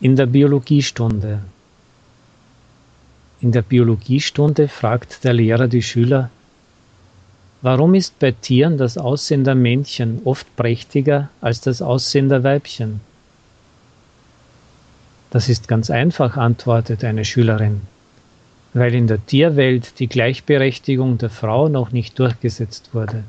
In der Biologiestunde. In der Biologiestunde fragt der Lehrer die Schüler, warum ist bei Tieren das Aussehen der Männchen oft prächtiger als das Aussehen der Weibchen? Das ist ganz einfach, antwortet eine Schülerin, weil in der Tierwelt die Gleichberechtigung der Frau noch nicht durchgesetzt wurde.